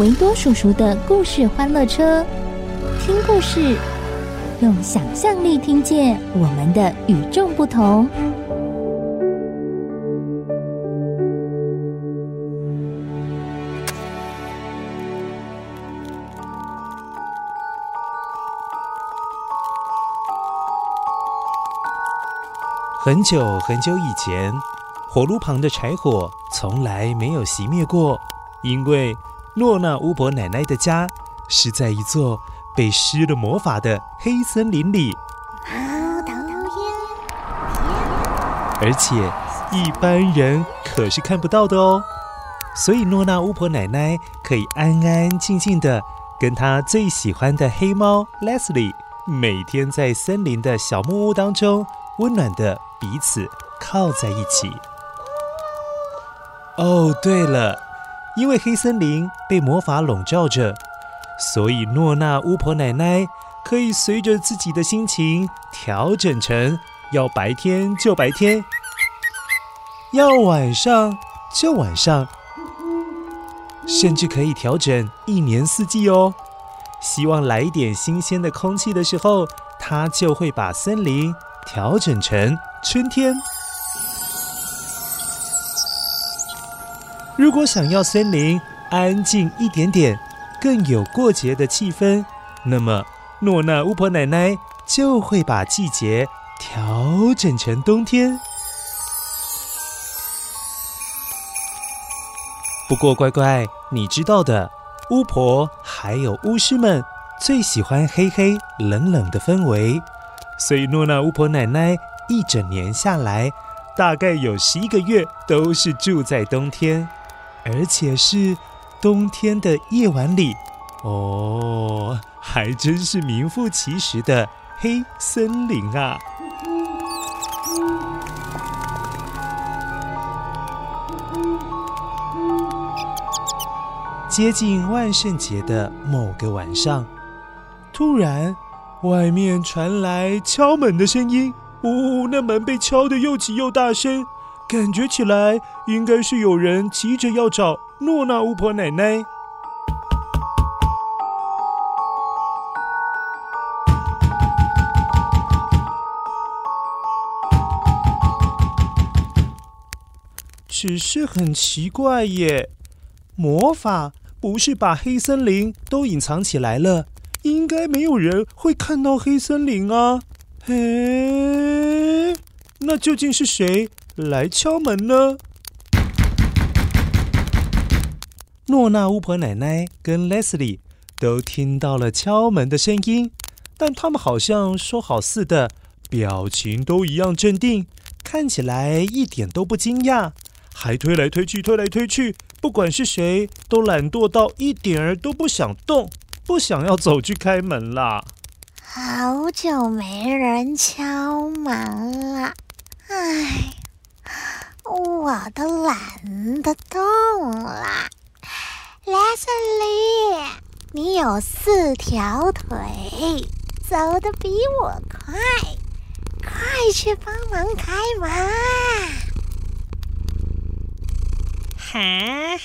维多叔叔的故事欢乐车，听故事，用想象力听见我们的与众不同。很久很久以前。火炉旁的柴火从来没有熄灭过，因为诺娜巫婆奶奶的家是在一座被施了魔法的黑森林里。而且一般人可是看不到的哦，所以诺娜巫婆奶奶可以安安静静的跟她最喜欢的黑猫 Leslie 每天在森林的小木屋当中温暖的彼此靠在一起。哦，对了，因为黑森林被魔法笼罩着，所以诺娜巫婆奶奶可以随着自己的心情调整成要白天就白天，要晚上就晚上，甚至可以调整一年四季哦。希望来一点新鲜的空气的时候，她就会把森林调整成春天。如果想要森林安静一点点，更有过节的气氛，那么诺娜巫婆奶奶就会把季节调整成冬天。不过乖乖，你知道的，巫婆还有巫师们最喜欢黑黑冷冷的氛围，所以诺娜巫婆奶奶一整年下来，大概有十一个月都是住在冬天。而且是冬天的夜晚里，哦，还真是名副其实的黑森林啊！接近万圣节的某个晚上，突然外面传来敲门的声音，呜、哦，那门被敲得又急又大声。感觉起来应该是有人急着要找诺娜巫婆奶奶。只是很奇怪耶，魔法不是把黑森林都隐藏起来了，应该没有人会看到黑森林啊。嘿，那究竟是谁？来敲门呢？诺娜巫婆奶奶跟 Leslie 都听到了敲门的声音，但他们好像说好似的，表情都一样镇定，看起来一点都不惊讶，还推来推去，推来推去，不管是谁都懒惰到一点儿都不想动，不想要走去开门啦。好久没人敲门了，唉。我都懒得动了，Leslie，你有四条腿，走得比我快，快去帮忙开门！哈，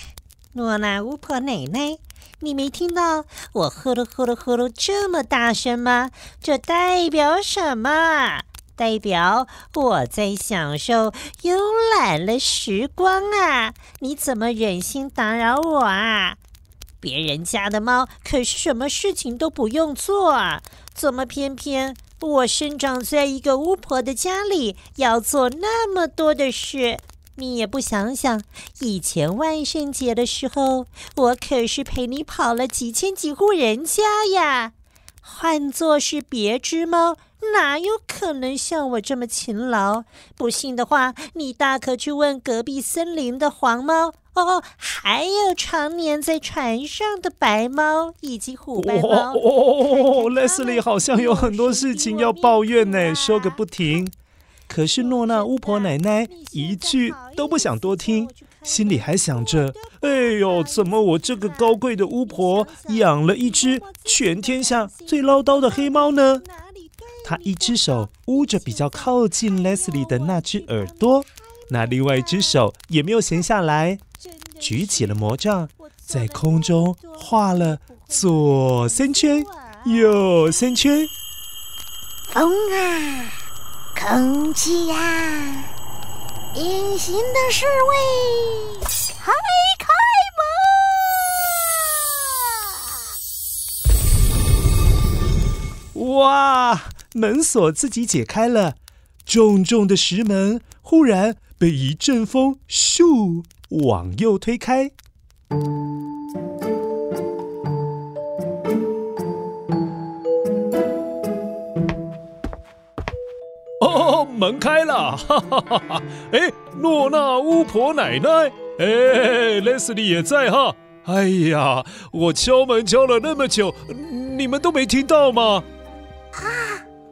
诺娜巫婆奶奶，你没听到我呼噜呼噜呼噜这么大声吗？这代表什么？代表我在享受慵懒的时光啊！你怎么忍心打扰我啊？别人家的猫可是什么事情都不用做啊，怎么偏偏我生长在一个巫婆的家里，要做那么多的事？你也不想想，以前万圣节的时候，我可是陪你跑了几千几户人家呀。换作是别只猫，哪有可能像我这么勤劳？不信的话，你大可去问隔壁森林的黄猫哦，还有常年在船上的白猫以及虎斑猫。哦，Leslie 好像有很多事情要抱怨呢，说个不停。可是诺娜巫婆奶奶一句都不想多听，心里还想着：“哎呦，怎么我这个高贵的巫婆养了一只全天下最唠叨的黑猫呢？”她一只手捂着比较靠近 Leslie 的那只耳朵，那另外一只手也没有闲下来，举起了魔杖，在空中画了左三圈，右三圈。风啊！空气呀，隐形的侍卫，开开门！哇，门锁自己解开了，重重的石门忽然被一阵风咻往右推开。哦，门开了，哈哈哈哈！哎，诺娜巫婆奶奶，哎，Leslie 也在哈。哎呀，我敲门敲了那么久，你们都没听到吗？啊，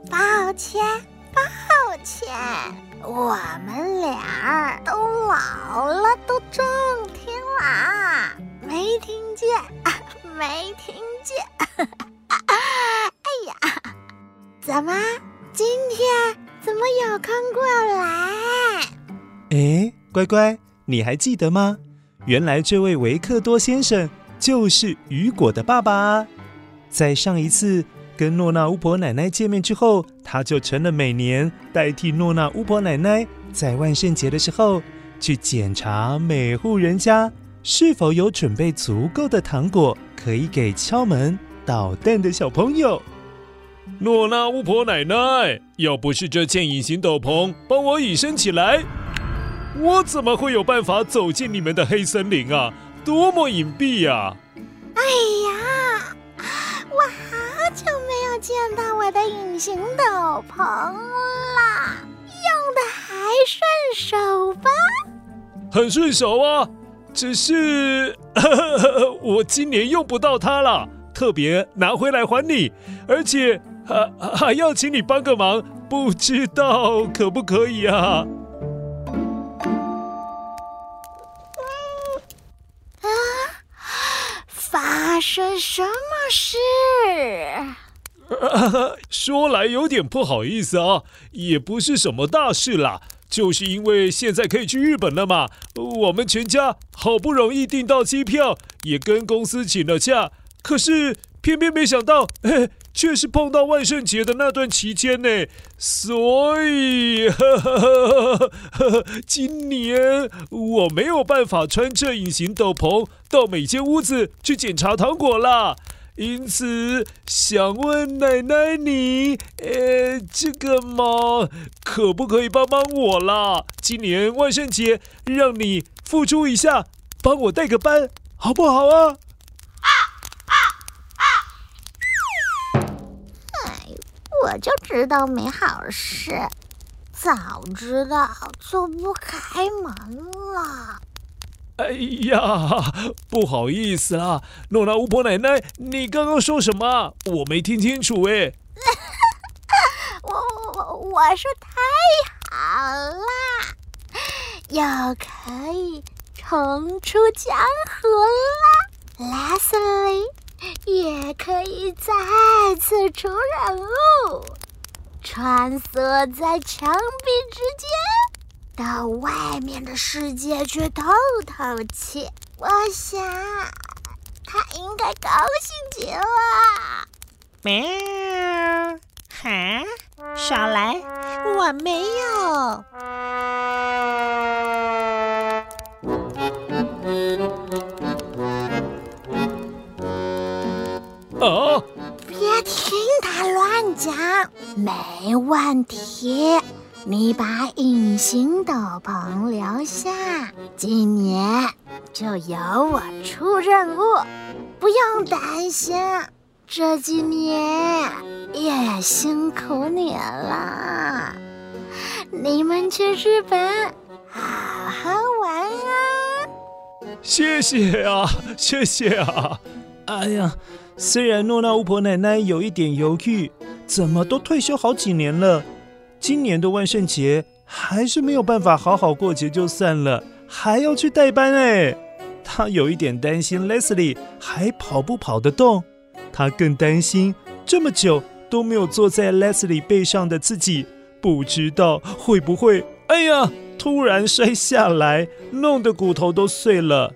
抱歉，抱歉，我们俩都老了，都中听了，没听见，没听见。哎呀，怎么今天？怎么有空过来？哎，乖乖，你还记得吗？原来这位维克多先生就是雨果的爸爸。在上一次跟诺娜巫婆奶奶见面之后，他就成了每年代替诺娜巫婆奶奶在万圣节的时候去检查每户人家是否有准备足够的糖果，可以给敲门捣蛋的小朋友。诺娜巫婆奶奶，要不是这件隐形斗篷帮我隐身起来，我怎么会有办法走进你们的黑森林啊？多么隐蔽呀！哎呀，我好久没有见到我的隐形斗篷了，用的还顺手吧？很顺手啊，只是 我今年用不到它了，特别拿回来还你，而且。还还要请你帮个忙，不知道可不可以啊？啊！发生什么事？说来有点不好意思啊，也不是什么大事啦，就是因为现在可以去日本了嘛，我们全家好不容易订到机票，也跟公司请了假，可是偏偏没想到，嘿。却是碰到万圣节的那段期间呢，所以 今年我没有办法穿着隐形斗篷到每间屋子去检查糖果啦。因此想问奶奶你，呃，这个嘛，可不可以帮帮我啦？今年万圣节让你付出一下，帮我带个班，好不好啊？我就知道没好事，早知道就不开门了。哎呀，不好意思啦，诺娜巫婆奶奶，你刚刚说什么？我没听清楚哎。我 我我说太好了，又可以重出江湖了，Leslie。也可以再次出人物，穿梭在墙壁之间，到外面的世界去透透气。我想，他应该高兴极了。喵！哈，少来，我没有。哦，别听他乱讲，没问题。你把就由我出任务，不用担心。这几年也辛苦你了，你们去日本好好玩啊！谢谢啊，谢谢啊！哎呀，虽然诺娜巫婆奶奶有一点犹豫，怎么都退休好几年了。今年的万圣节还是没有办法好好过节，就算了，还要去代班哎。他有一点担心 Leslie 还跑不跑得动，他更担心这么久都没有坐在 Leslie 背上的自己，不知道会不会哎呀突然摔下来，弄得骨头都碎了。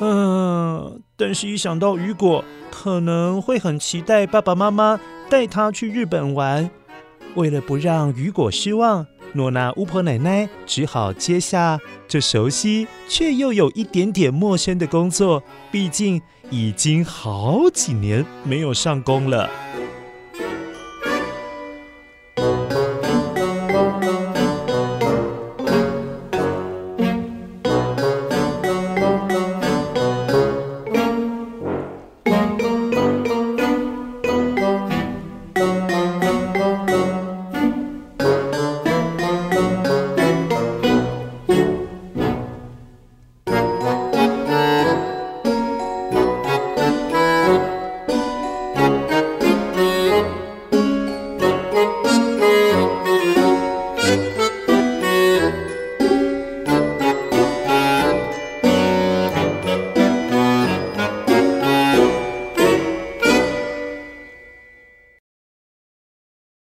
嗯，但是一想到雨果可能会很期待爸爸妈妈带他去日本玩。为了不让雨果失望，诺娜巫婆奶奶只好接下这熟悉却又有一点点陌生的工作。毕竟已经好几年没有上工了。